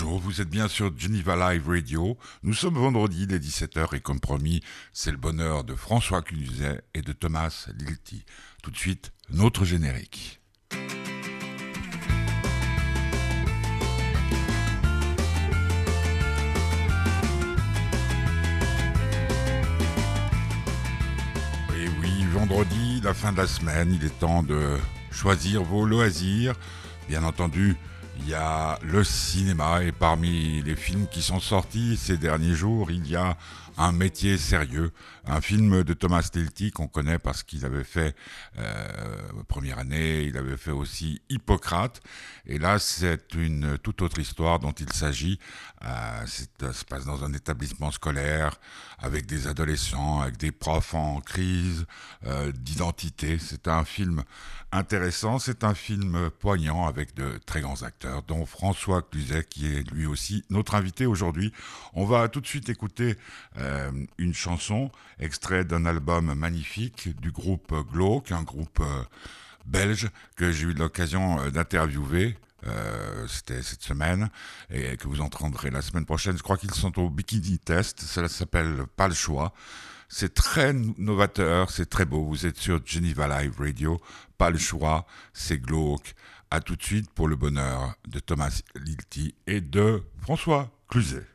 Bonjour, vous êtes bien sur Geneva Live Radio. Nous sommes vendredi, les 17h, et comme promis, c'est le bonheur de François Cluzet et de Thomas Lilti. Tout de suite, notre générique. Et oui, vendredi, la fin de la semaine, il est temps de choisir vos loisirs. Bien entendu, il y a le cinéma et parmi les films qui sont sortis ces derniers jours, il y a un métier sérieux, un film de Thomas Stilty qu'on connaît parce qu'il avait fait euh, première année, il avait fait aussi Hippocrate, et là c'est une toute autre histoire dont il s'agit. Euh, ça se passe dans un établissement scolaire avec des adolescents, avec des profs en crise euh, d'identité. C'est un film intéressant, c'est un film poignant avec de très grands acteurs, dont François Cluzet qui est lui aussi notre invité aujourd'hui. On va tout de suite écouter euh, une chanson, extrait d'un album magnifique du groupe Glauque, un groupe euh, belge que j'ai eu l'occasion euh, d'interviewer. c'était cette semaine et que vous entendrez la semaine prochaine. Je crois qu'ils sont au Bikini Test. Ça s'appelle Pas le choix. C'est très novateur, c'est très beau. Vous êtes sur Geneva Live Radio. Pas le choix, c'est glauque. À tout de suite pour le bonheur de Thomas Lilti et de François Cluzet.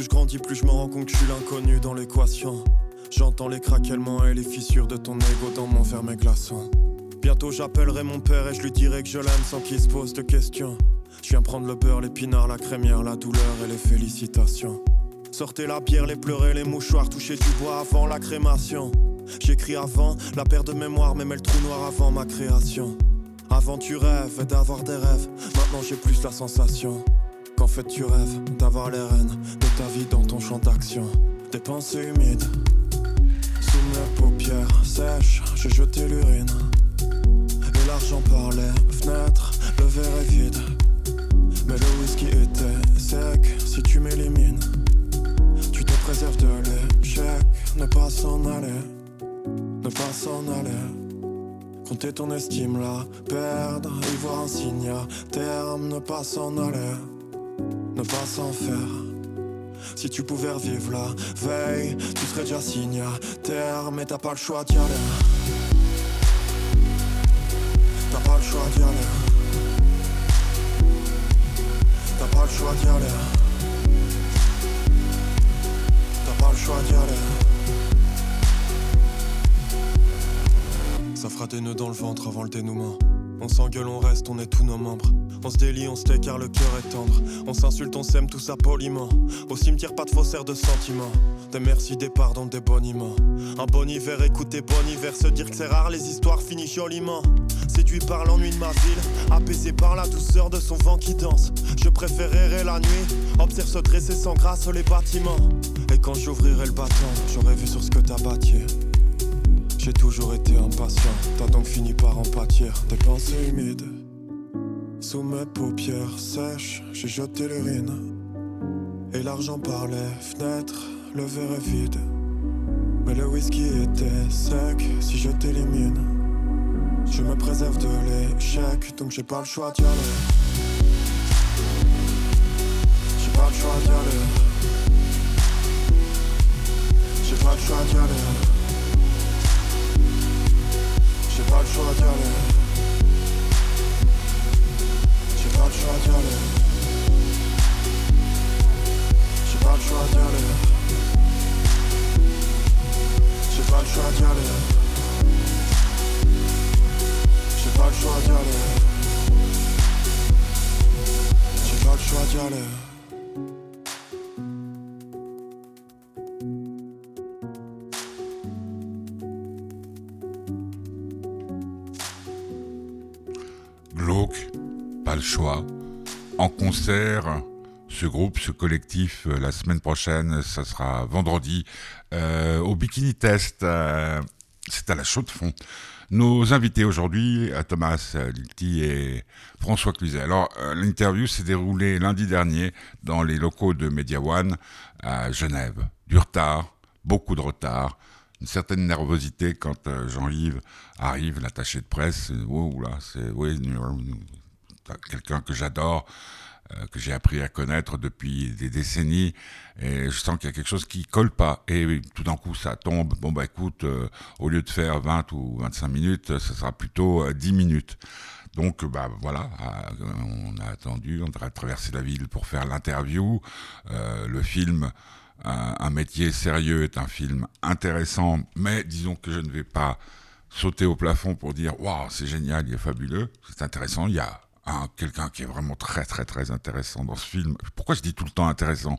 Plus je grandis, plus je me rends compte que je suis l'inconnu dans l'équation. J'entends les craquements et les fissures de ton ego dans mon verre glaçant. Bientôt j'appellerai mon père et je lui dirai que je l'aime sans qu'il se pose de questions. Je viens prendre le beurre, l'épinard, la crémière, la douleur et les félicitations. Sortez la bière, les pleurer, les mouchoirs, toucher du bois avant la crémation. J'écris avant la paire de mémoire, même le trou noir avant ma création. Avant tu rêves d'avoir des rêves, maintenant j'ai plus la sensation. Qu'en fait tu rêves d'avoir les rênes de ta vie dans ton champ d'action. Des pensées humides, sous mes paupières sèches, j'ai jeté l'urine. Et l'argent parlait, fenêtre, le verre est vide. Mais le whisky était sec, si tu m'élimines, tu te préserves de l'échec. Ne pas s'en aller, ne pas s'en aller. Compter ton estime là, perdre, y voir un signe à terme, ne pas s'en aller ne pas s'en faire. Si tu pouvais revivre la veille, tu serais déjà terre, mais t'as pas le choix d'y aller. T'as pas le choix d'y aller. T'as pas le choix d'y aller. T'as pas le choix d'y aller. Ça fera des nœuds dans le ventre avant le dénouement. On s'engueule, on reste, on est tous nos membres. On se délie, on se tait car le cœur est tendre. On s'insulte, on s'aime, tout ça poliment. Au cimetière, pas de faussaires de sentiments. Des merci, des pardons, des boniments. Un bon hiver, écoutez bon hiver, se dire que c'est rare, les histoires finissent joliment. Séduit par l'ennui de ma ville, apaisé par la douceur de son vent qui danse. Je préférerais la nuit, observe se dresser sans grâce les bâtiments. Et quand j'ouvrirai le bâton, j'aurais vu sur ce que t'as bâti. J'ai toujours été impatient, t'as donc fini par en pâtir. Des pensées humides, sous mes paupières sèches, j'ai jeté l'urine. Et l'argent par les fenêtres, le verre est vide. Mais le whisky était sec, si je t'élimine. Je me préserve de l'échec, donc j'ai pas le choix d'y aller. J'ai pas le choix d'y aller. J'ai pas le choix d'y aller. Concert ce groupe, ce collectif, la semaine prochaine, ça sera vendredi, au Bikini Test. c'est à la chaude fond. Nos invités aujourd'hui, Thomas Lilti et François Cluzet. Alors, l'interview s'est déroulée lundi dernier dans les locaux de Media One à Genève. Du retard, beaucoup de retard, une certaine nervosité quand euh, Jean-Yves arrive, l'attaché de presse. Oh là, c'est oui, quelqu'un que j'adore, euh, que j'ai appris à connaître depuis des décennies, et je sens qu'il y a quelque chose qui colle pas. Et tout d'un coup, ça tombe. Bon bah écoute, euh, au lieu de faire 20 ou 25 minutes, ça sera plutôt 10 minutes. Donc bah voilà, on a attendu, on a traversé la ville pour faire l'interview. le film un, métier sérieux est un film intéressant, mais disons que je ne vais pas sauter au plafond pour dire waouh c'est génial, il est fabuleux, c'est intéressant. Il y a quelqu'un qui est vraiment très très très intéressant dans ce film. Pourquoi je dis tout le temps intéressant?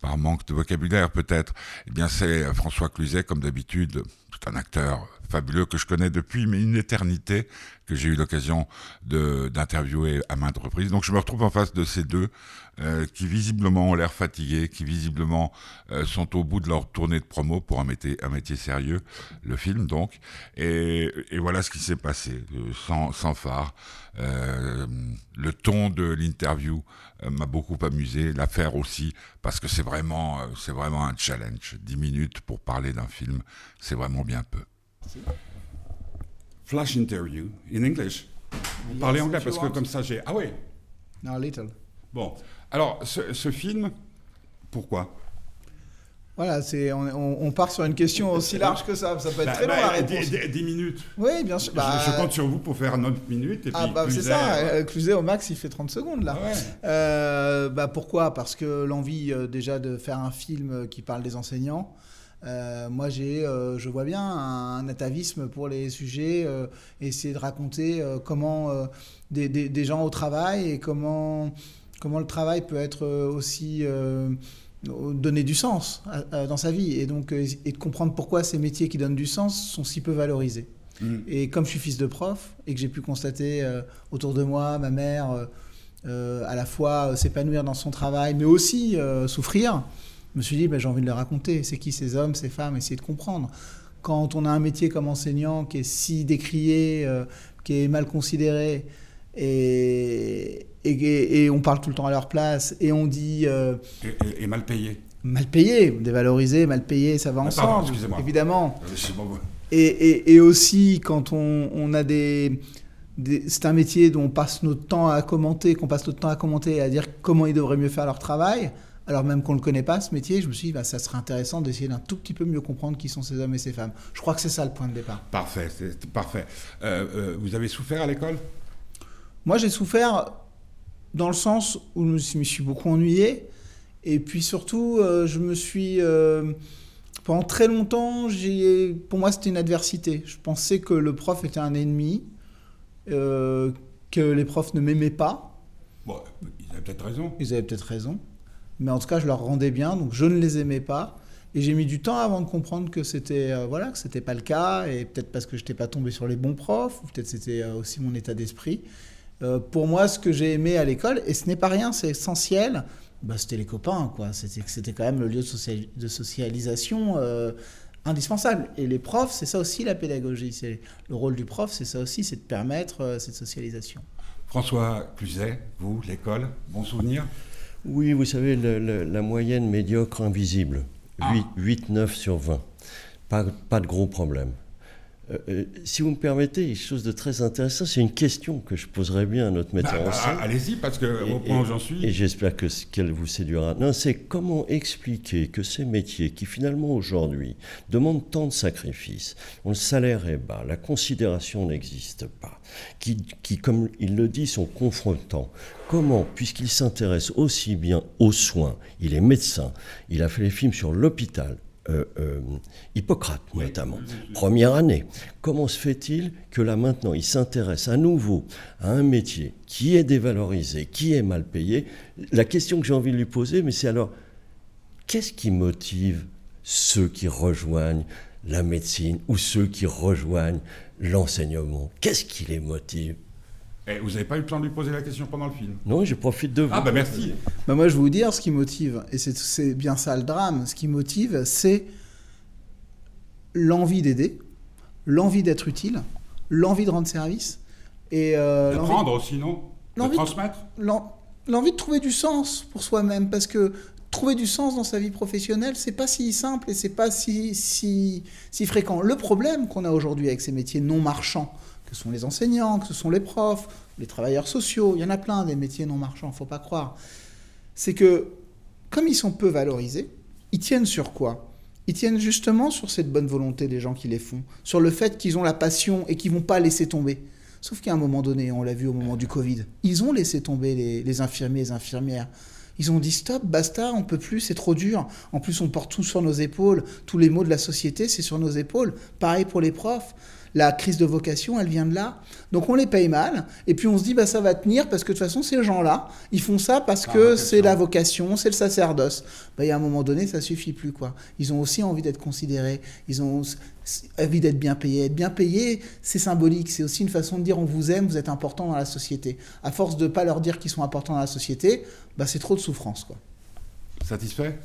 Par manque de vocabulaire peut-être. Eh bien c'est François Cluzet comme d'habitude, c'est un acteur fabuleux que je connais depuis une éternité que j'ai eu l'occasion d'interviewer à maintes reprises. Donc je me retrouve en face de ces deux euh, qui visiblement ont l'air fatigués, qui visiblement euh, sont au bout de leur tournée de promo pour un métier, un métier sérieux, le film donc. Et, et voilà ce qui s'est passé, euh, sans, sans phare. le ton de l'interview m'a beaucoup amusé, l'affaire aussi, parce que c'est vraiment, c'est vraiment un challenge. 10 minutes pour parler d'un film, c'est vraiment bien peu. Flash interview in English. Parlez anglais parce que comme ça j'ai. Ah oui. No, little. Bon, alors, ce, film, pourquoi? Voilà, c'est on, part sur une question aussi large que ça. Ça peut être bah, très long la bah, réponse. 10, minutes. Oui, bien sûr. je, bah, compte sur vous pour faire 9 minutes. Et ah, bah, c'est ça. Euh, Cluzet, au max, il fait 30 secondes là. Ah euh, bah, pourquoi? Parce que l'envie euh, déjà de faire un film qui parle des enseignants. moi, j'ai, je vois bien un, atavisme pour les sujets, essayer de raconter comment des, des, gens au travail et comment comment le travail peut être euh, aussi euh, donner du sens dans sa vie et donc euh, et de comprendre pourquoi ces métiers qui donnent du sens sont si peu valorisés. Mm. Et comme je suis fils de prof et que j'ai pu constater autour de moi ma mère à la fois s'épanouir dans son travail mais aussi souffrir, je me suis dit ben, j'ai envie de le raconter. C'est qui ces hommes, ces femmes, essayer de comprendre. Quand on a un métier comme enseignant qui est si décrié, qui est mal considéré, et, et, on parle tout le temps à leur place et on dit. Euh, et, mal payé. Mal payé, dévalorisé, mal payé, ça va ah, ensemble, évidemment. Euh, et, aussi quand on, a des, c'est un métier dont on passe notre temps à commenter, qu'on passe notre temps à commenter et à dire comment ils devraient mieux faire leur travail. Alors même qu'on ne le connaît pas, ce métier, je me suis dit, bah, ça serait intéressant d'essayer d'un tout petit peu mieux comprendre qui sont ces hommes et ces femmes. Je crois que c'est ça le point de départ. Parfait, c'est parfait. Euh, vous avez souffert à l'école? Moi, j'ai souffert dans le sens où je me suis beaucoup ennuyé. Et puis surtout, euh, je me suis. Euh, pendant très longtemps, pour moi, c'était une adversité. Je pensais que le prof était un ennemi, euh, que les profs ne m'aimaient pas. Bon, ils avaient peut-être raison. Ils avaient peut-être raison. Mais en tout cas, je leur rendais bien, donc je ne les aimais pas. Et j'ai mis du temps avant de comprendre que c'était voilà que c'était pas le cas, et peut-être parce que je n'étais pas tombé sur les bons profs, ou peut-être c'était aussi mon état d'esprit. Euh, pour moi, ce que j'ai aimé à l'école, et ce n'est pas rien, c'est essentiel, bah, c'était les copains, quoi. C'était quand même le lieu de, de socialisation euh, indispensable. Et les profs, c'est ça aussi la pédagogie. C'est le rôle du prof, c'est ça aussi, c'est de permettre euh, cette socialisation. François Cluzet, vous, l'école, bon souvenir? Oui, vous savez, la moyenne médiocre invisible, 8, 9 ah. sur 20. Pas, pas de gros problèmes. Euh, euh, si vous me permettez, quelque chose de très intéressant, c'est une question que je poserais bien à notre metteur bah, en scène. Allez-y, parce que au point où j'en suis. Et j'espère qu'elle vous séduira. Non, c'est comment expliquer que ces métiers qui finalement aujourd'hui demandent tant de sacrifices, dont le salaire est bas, la considération n'existe pas, qui, qui, comme il le dit, sont confrontants. Comment, puisqu'il s'intéresse aussi bien aux soins, il est médecin, il a fait les films sur l'hôpital, euh, euh, Hippocrate notamment, première année. Comment se fait-il que là maintenant il s'intéresse à nouveau à un métier qui est dévalorisé, qui est mal payé? La question que j'ai envie de lui poser, mais c'est alors, qu'est-ce qui motive ceux qui rejoignent la médecine ou ceux qui rejoignent l'enseignement? Qu'est-ce qui les motive? Eh, vous n'avez pas eu le temps de lui poser la question pendant le film? Non, je profite de vous. Ah bah merci. Bah moi, je vais vous dire ce qui motive, et c'est bien ça le drame. Ce qui motive, c'est l'envie d'aider, l'envie d'être utile, l'envie de rendre service et euh, d'apprendre aussi, non? De transmettre? L'envie de trouver du sens pour soi-même, parce que trouver du sens dans sa vie professionnelle, c'est pas si simple et c'est pas si, si, si fréquent. Le problème qu'on a aujourd'hui avec ces métiers non marchands, que sont les enseignants, que ce sont les profs, les travailleurs sociaux, il y en a plein des métiers non marchands, faut pas croire. C'est que comme ils sont peu valorisés, ils tiennent sur quoi? Ils tiennent justement sur cette bonne volonté des gens qui les font, sur le fait qu'ils ont la passion et qu'ils vont pas laisser tomber. Sauf qu'à un moment donné, on l'a vu au moment du Covid, ils ont laissé tomber les, les infirmiers et les infirmières. Ils ont dit stop, basta, on peut plus, c'est trop dur. En plus, on porte tout sur nos épaules. Tous les maux de la société, c'est sur nos épaules. Pareil pour les profs la crise de vocation, elle vient de là. Donc on les paye mal, et puis on se dit, bah, ça va tenir, parce que de toute façon, ces gens-là, ils font ça parce que c'est la vocation, c'est le sacerdoce. Bah, il y a un moment donné, ça suffit plus. quoi. Ils ont aussi envie d'être considérés, ils ont envie d'être bien payés. Être bien payé, c'est symbolique, c'est aussi une façon de dire, on vous aime, vous êtes important dans la société. À force de ne pas leur dire qu'ils sont importants dans la société, bah, c'est trop de souffrance. quoi. Satisfait?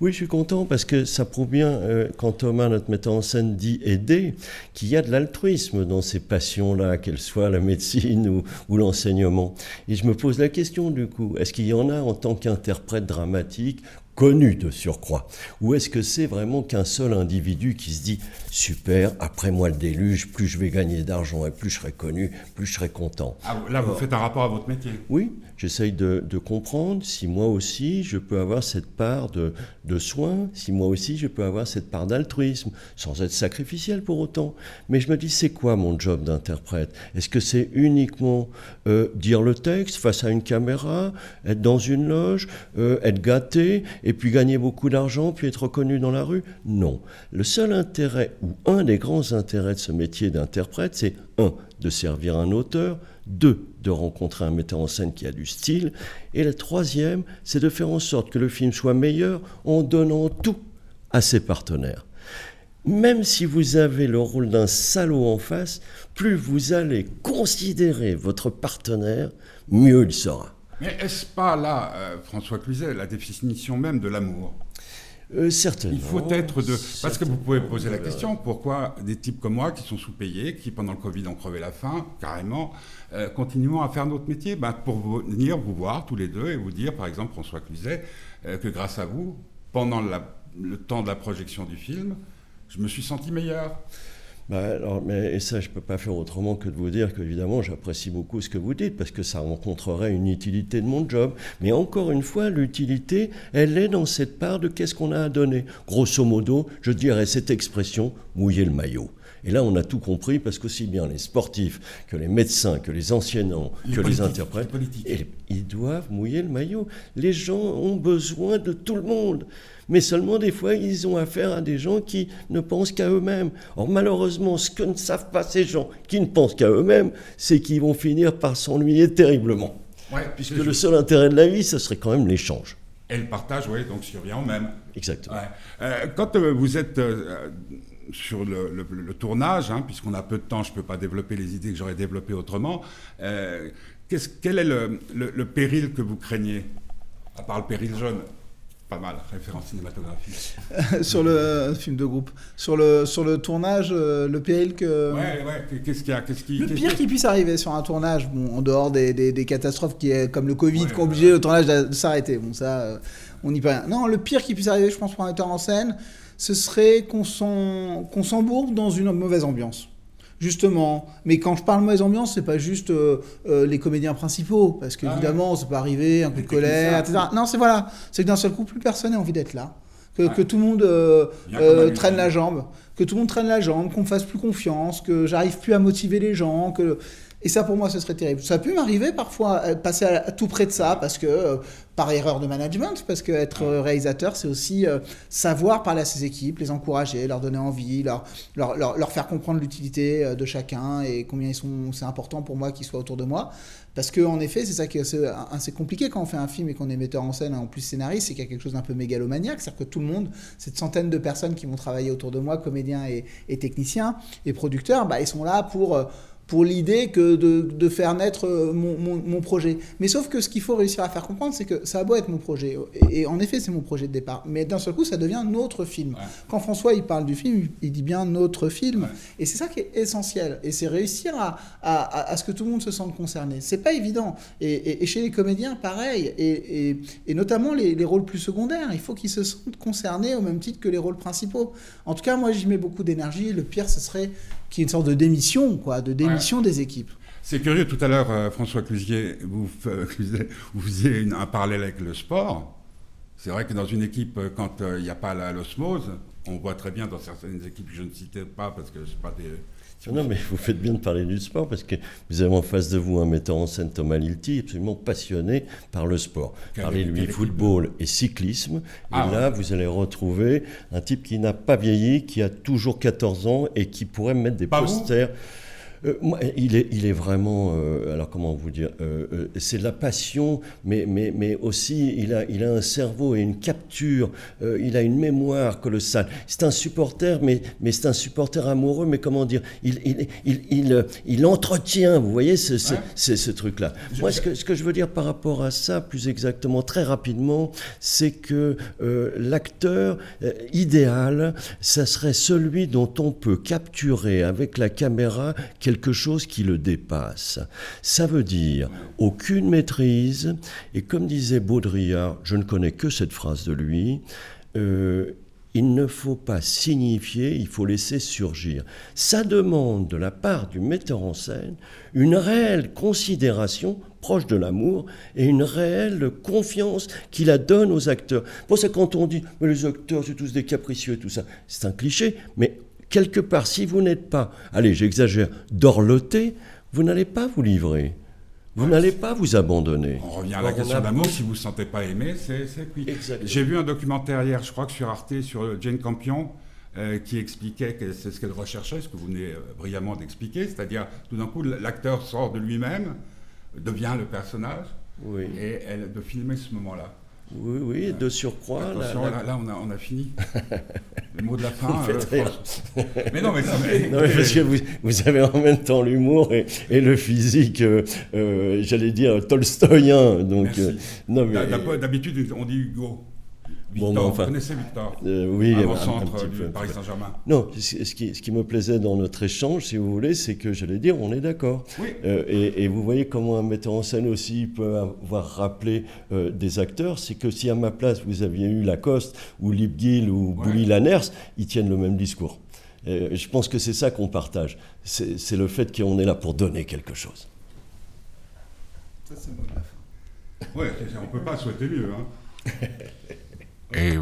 Oui, je suis content parce que ça prouve bien, euh, quand Thomas, notre metteur en scène, dit aider, qu'il y a de l'altruisme dans ces passions-là, qu'elles soient la médecine ou, ou l'enseignement. Et je me pose la question du coup, est-ce qu'il y en a en tant qu'interprète dramatique connu de surcroît. Ou est-ce que c'est vraiment qu'un seul individu qui se dit super, après moi le déluge, plus je vais gagner d'argent et plus je serai connu, plus je serai content. Ah, Là, vous faites un rapport à votre métier. Oui, j'essaye de, comprendre si moi aussi je peux avoir cette part de, de soin, si moi aussi je peux avoir cette part d'altruisme, sans être sacrificiel pour autant. Mais je me dis, c'est quoi mon job d'interprète? Est-ce que c'est uniquement euh, dire le texte face à une caméra, être dans une loge, euh, être gâté et puis gagner beaucoup d'argent, puis être reconnu dans la rue? Non. Le seul intérêt, ou un des grands intérêts de ce métier d'interprète, c'est un, de servir un auteur, deux, de rencontrer un metteur en scène qui a du style, et la troisième, c'est de faire en sorte que le film soit meilleur en donnant tout à ses partenaires. Même si vous avez le rôle d'un salaud en face, plus vous allez considérer votre partenaire, mieux il sera. Mais est-ce pas là, euh, François Cluzet, la définition même de l'amour? Euh, certainement. Il faut être de. Parce que vous pouvez poser la question pourquoi des types comme moi qui sont sous-payés, qui pendant le Covid ont crevé la faim, carrément, euh, continuons à faire notre métier? Ben, Pour venir vous voir tous les deux et vous dire, par exemple, François Cluzet, que grâce à vous, pendant le temps de la projection du film, je me suis senti meilleur. Bah, alors, mais, et ça, je ne peux pas faire autrement que de vous dire qu'évidemment, j'apprécie beaucoup ce que vous dites, parce que ça rencontrerait une utilité de mon job. Mais encore une fois, l'utilité, elle est dans cette part de qu'est-ce qu'on a à donner. Grosso modo, je dirais cette expression, mouiller le maillot. Et là, on a tout compris parce qu'aussi bien les sportifs que les médecins, que les enseignants, que les interprètes, ils doivent mouiller le maillot. Les gens ont besoin de tout le monde. Mais seulement des fois, ils ont affaire à des gens qui ne pensent qu'à eux-mêmes. Or, malheureusement, ce que ne savent pas ces gens qui ne pensent qu'à eux-mêmes, c'est qu'ils vont finir par s'ennuyer terriblement. Puisque le seul intérêt de la vie, ce serait quand même l'échange. Et le partage, oui, donc survient au même. Exactement. Euh, quand euh, vous êtes euh, sur le, tournage, hein, puisqu'on a peu de temps, je ne peux pas développer les idées que j'aurais développées autrement. Euh, quel est le, péril que vous craignez À part le péril jaune? Pas mal, référence cinématographique. sur le film de groupe. Sur le, sur le tournage, euh, le péril que. Ouais, ouais, qu'est-ce qu'il y a qui, Le pire qui puisse arriver sur un tournage, bon, en dehors des, des, catastrophes qui est, comme le Covid, qui ont obligé le tournage de s'arrêter. Bon, ça, euh, on n'y peut rien. Non, le pire qui puisse arriver, je pense, pour un metteur en scène, ce serait qu'on s'embourbe dans une mauvaise ambiance. Justement, mais quand je parle mauvaise ambiance, c'est pas juste euh, euh, les comédiens principaux, parce qu'évidemment, ah ça peut arriver, un coup de colère, etc. Non, c'est voilà, c'est que d'un seul coup, plus personne n'a envie d'être là, que, tout le monde euh, traîne la jambe, que tout le monde traîne la jambe, qu'on fasse plus confiance, que j'arrive plus à motiver les gens, que et ça, pour moi, ce serait terrible. Ça peut m'arriver parfois, euh, passer à, tout près de ça, parce que, euh, par erreur de management, parce qu'être réalisateur, c'est aussi euh, savoir parler à ses équipes, les encourager, leur donner envie, leur, leur, leur, faire comprendre l'utilité de chacun et combien c'est important pour moi qu'ils soient autour de moi. Parce qu'en effet, c'est ça qui est assez, compliqué quand on fait un film et qu'on est metteur en scène, en plus scénariste, c'est qu'il y a quelque chose d'un peu mégalomaniaque. C'est-à-dire que tout le monde, cette centaine de personnes qui vont travailler autour de moi, comédiens et, techniciens et producteurs, bah, ils sont là pour pour l'idée que de, faire naître euh, mon, projet. Mais sauf que ce qu'il faut réussir à faire comprendre, c'est que ça a beau être mon projet, et, en effet c'est mon projet de départ, mais d'un seul coup ça devient notre film. Quand François il parle du film, il dit bien notre film, et c'est ça qui est essentiel, et c'est réussir à, à, ce que tout le monde se sente concerné. C'est pas évident, et, chez les comédiens pareil, et, notamment les, les, rôles plus secondaires, il faut qu'ils se sentent concernés au même titre que les rôles principaux. En tout cas moi j'y mets beaucoup d'énergie, le pire ce serait qui est une sorte de démission, quoi, de démission des équipes. C'est curieux, tout à l'heure, euh, François Clusier, vous, euh, vous faisiez un parallèle avec le sport. C'est vrai que dans une équipe, euh, quand il n'y a pas l'osmose, on voit très bien dans certaines équipes, je ne citais pas parce que ce pas des non, mais vous faites bien de parler du sport parce que vous avez en face de vous un metteur en scène, Thomas Lilti, absolument passionné par le sport. Parlez-lui football et cyclisme. et ah, là, vous allez retrouver un type qui n'a pas vieilli, qui a toujours 14 ans et qui pourrait mettre des posters. Euh, il, est, il est vraiment, euh, alors comment vous dire, euh, c'est de la passion, mais, mais, mais aussi il a, il a un cerveau et une capture, il a une mémoire colossale. C'est un supporter, mais, mais c'est un supporter amoureux, mais comment dire, il, il, il, il, entretient, vous voyez, ce, ce, truc-là. Moi, ce que, ce que je veux dire par rapport à ça, plus exactement, très rapidement, c'est que l'acteur idéal, ça serait celui dont on peut capturer avec la caméra quelque chose qui le dépasse. Ça veut dire aucune maîtrise, et comme disait Baudrillard, je ne connais que cette phrase de lui, euh, il ne faut pas signifier, il faut laisser surgir. Ça demande de la part du metteur en scène une réelle considération proche de l'amour et une réelle confiance qu'il la donne aux acteurs. Pour ça, quand on dit mais les acteurs, c'est tous des capricieux et tout ça, c'est un cliché, mais quelque part, si vous n'êtes pas, allez, j'exagère, dorloté, vous n'allez pas vous livrer. Vous n'allez pas vous abandonner. On revient à la question d'amour. Si vous ne vous sentez pas aimé, c'est cuit. J'ai vu un documentaire hier, je crois que sur Arte, sur Jane Campion, euh, qui expliquait que c'est ce qu'elle recherchait, ce que vous venez euh, brillamment d'expliquer. C'est-à-dire, tout d'un coup, l'acteur sort de lui-même, devient le personnage, et elle, de filmer ce moment-là. Oui, oui, de surcroît. là, on, a, on a fini. le mot de la fin. Euh, mais non, mais, non, mais parce que vous, vous, avez en même temps l'humour et, et, le physique, euh, euh j'allais dire, tolstoïen. Donc, euh, non, mais, D'habitude, on dit Hugo. Victor, bon, enfin, vous connaissez Victor euh, Oui, un, centre du Paris Saint-Germain. Non, ce qui, ce qui, me plaisait dans notre échange, si vous voulez, c'est que j'allais dire, on est d'accord. Oui. Euh, et, et, vous voyez comment un metteur en scène aussi peut avoir rappelé euh, des acteurs. C'est que si à ma place vous aviez eu Lacoste ou Lipgill ou ouais. Bouli Lanners, ils tiennent le même discours. Et je pense que c'est ça qu'on partage. C'est le fait qu'on est là pour donner quelque chose. Ça, c'est bon. Ouais, on ne peut pas souhaiter mieux. Hein.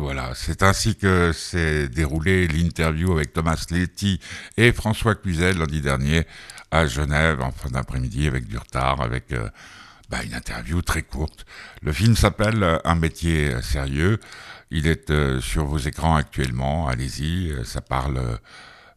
Voilà, c'est ainsi que s'est déroulé l'interview avec Thomas Letty et François Cluzel lundi dernier à Genève en fin d'après-midi avec du retard, avec euh, bah, une interview très courte. Le film s'appelle euh, Un métier sérieux. Il est euh, sur vos écrans actuellement. Allez-y, ça parle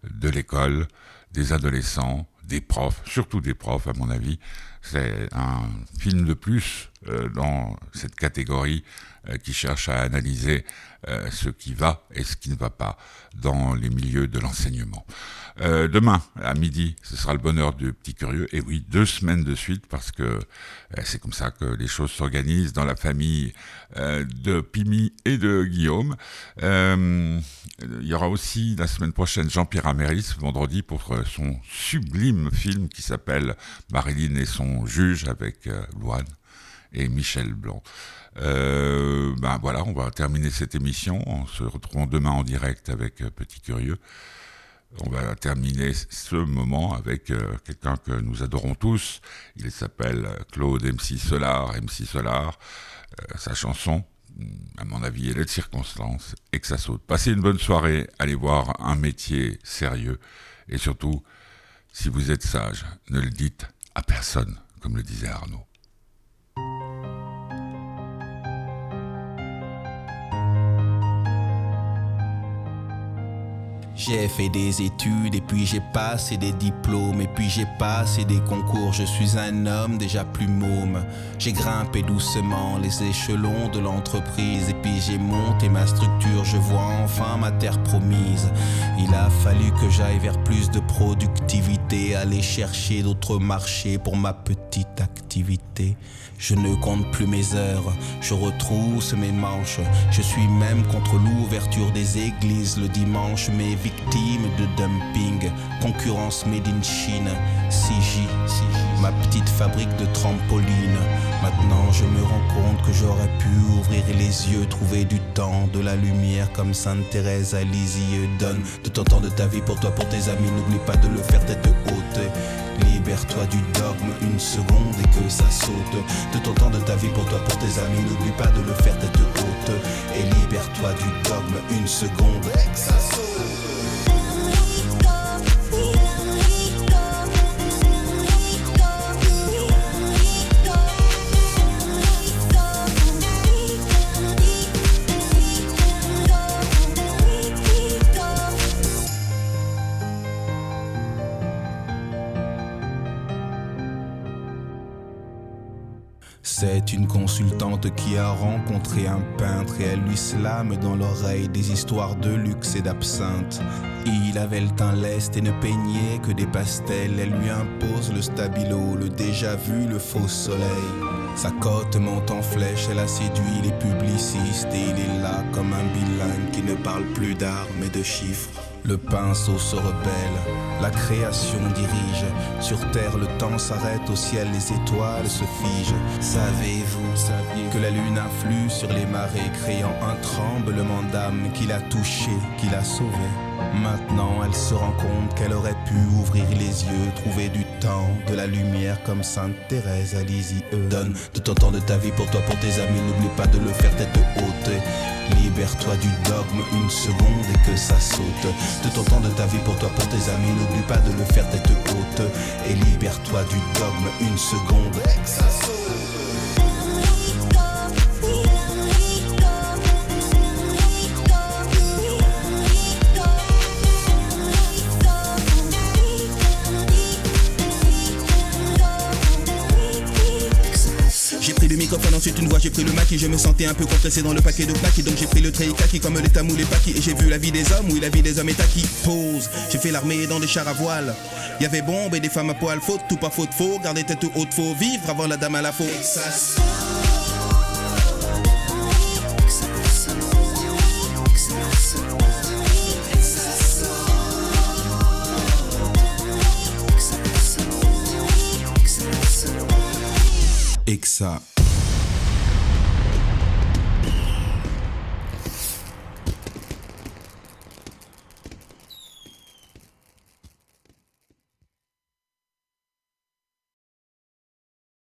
de l'école, des adolescents, des profs, surtout des profs à mon avis. C'est un film de plus dans cette catégorie euh, qui cherche à analyser euh, ce qui va et ce qui ne va pas dans les milieux de l'enseignement. Euh, demain, à midi, ce sera le bonheur du petit curieux. Et oui, deux semaines de suite, parce que c'est comme ça que les choses s'organisent dans la famille de Pimi et de Guillaume. il y aura aussi la semaine prochaine Jean-Pierre Améris, vendredi, pour son sublime film qui s'appelle Marilyn et son juge avec Louane et Michel Blanc. Euh, ben voilà, on va terminer cette émission en se retrouvant demain en direct avec euh, Petit Curieux. On va terminer ce moment avec euh, quelqu'un que nous adorons tous. Il s'appelle Claude MC Solar. MC Solar, sa chanson, à mon avis, est de circonstance et que ça saute. Passez une bonne soirée, allez voir un métier sérieux et surtout, si vous êtes sage, ne le dites à personne, comme le disait Arnaud. J'ai fait des études et puis j'ai passé des diplômes et puis j'ai passé des concours. Je suis un homme déjà plus môme. J'ai grimpé doucement les échelons de l'entreprise et puis j'ai monté ma structure. Je vois enfin ma terre promise. Il a fallu que j'aille vers plus de productivité, aller chercher d'autres marchés pour ma petite activité. Je ne compte plus mes heures, je retrousse mes manches. Je suis même contre l'ouverture des églises le dimanche, mais victime de dumping, concurrence made in Chine, CJ, ma petite fabrique de trampoline. Maintenant je me rends compte que j'aurais pu ouvrir les yeux, trouver du temps, de la lumière comme Sainte Thérèse à Lisieux. Donne de ton temps de ta vie pour toi, pour tes amis, n'oublie pas de le faire tête haute. Libère-toi du dogme une seconde et que ça saute. De ton temps de ta vie pour toi, pour tes amis, n'oublie pas de le faire tête haute. Et libère-toi du dogme une seconde et que ça saute. C'est une consultante qui a rencontré un peintre et elle lui slame dans l'oreille des histoires de luxe et d'absinthe. Il avait le teint leste et ne peignait que des pastels. Elle lui impose le stabilo, le déjà vu, le faux soleil. Sa cote monte en flèche, elle a séduit les publicistes et il est là comme un bilingue qui ne parle plus d'art mais de chiffres. Le pinceau se rebelle, la création dirige. Sur terre, le temps s'arrête, au ciel, les étoiles se figent. Savez-vous que la lune influe sur les marées, créant un tremblement d'âme qui l'a touché, qui l'a sauvé? Maintenant, elle se rend compte qu'elle aurait pu ouvrir les yeux, trouver du temps, de la lumière comme Sainte Thérèse à Lisieux. Donne de ton temps de ta vie pour toi, pour tes amis, n'oublie pas de le faire tête haute. Libère-toi du dogme une seconde et que ça saute. De ton temps de ta vie pour toi, pour tes amis, n'oublie pas de le faire tête haute. Et libère-toi du dogme une seconde et que ça saute. Ensuite une voix, j'ai pris le maquis, je me sentais un peu compressé dans le paquet de plaques, donc j'ai pris le trait kaki comme les tamous, les paquis, et j'ai vu la vie des hommes, oui la vie des hommes est acquis. Pause, j'ai fait l'armée dans des chars à voile. Y avait bombe et des femmes à poil, faute, tout pas faute, faux, garder tête haute, faut vivre avant la dame à la faute. Et que ça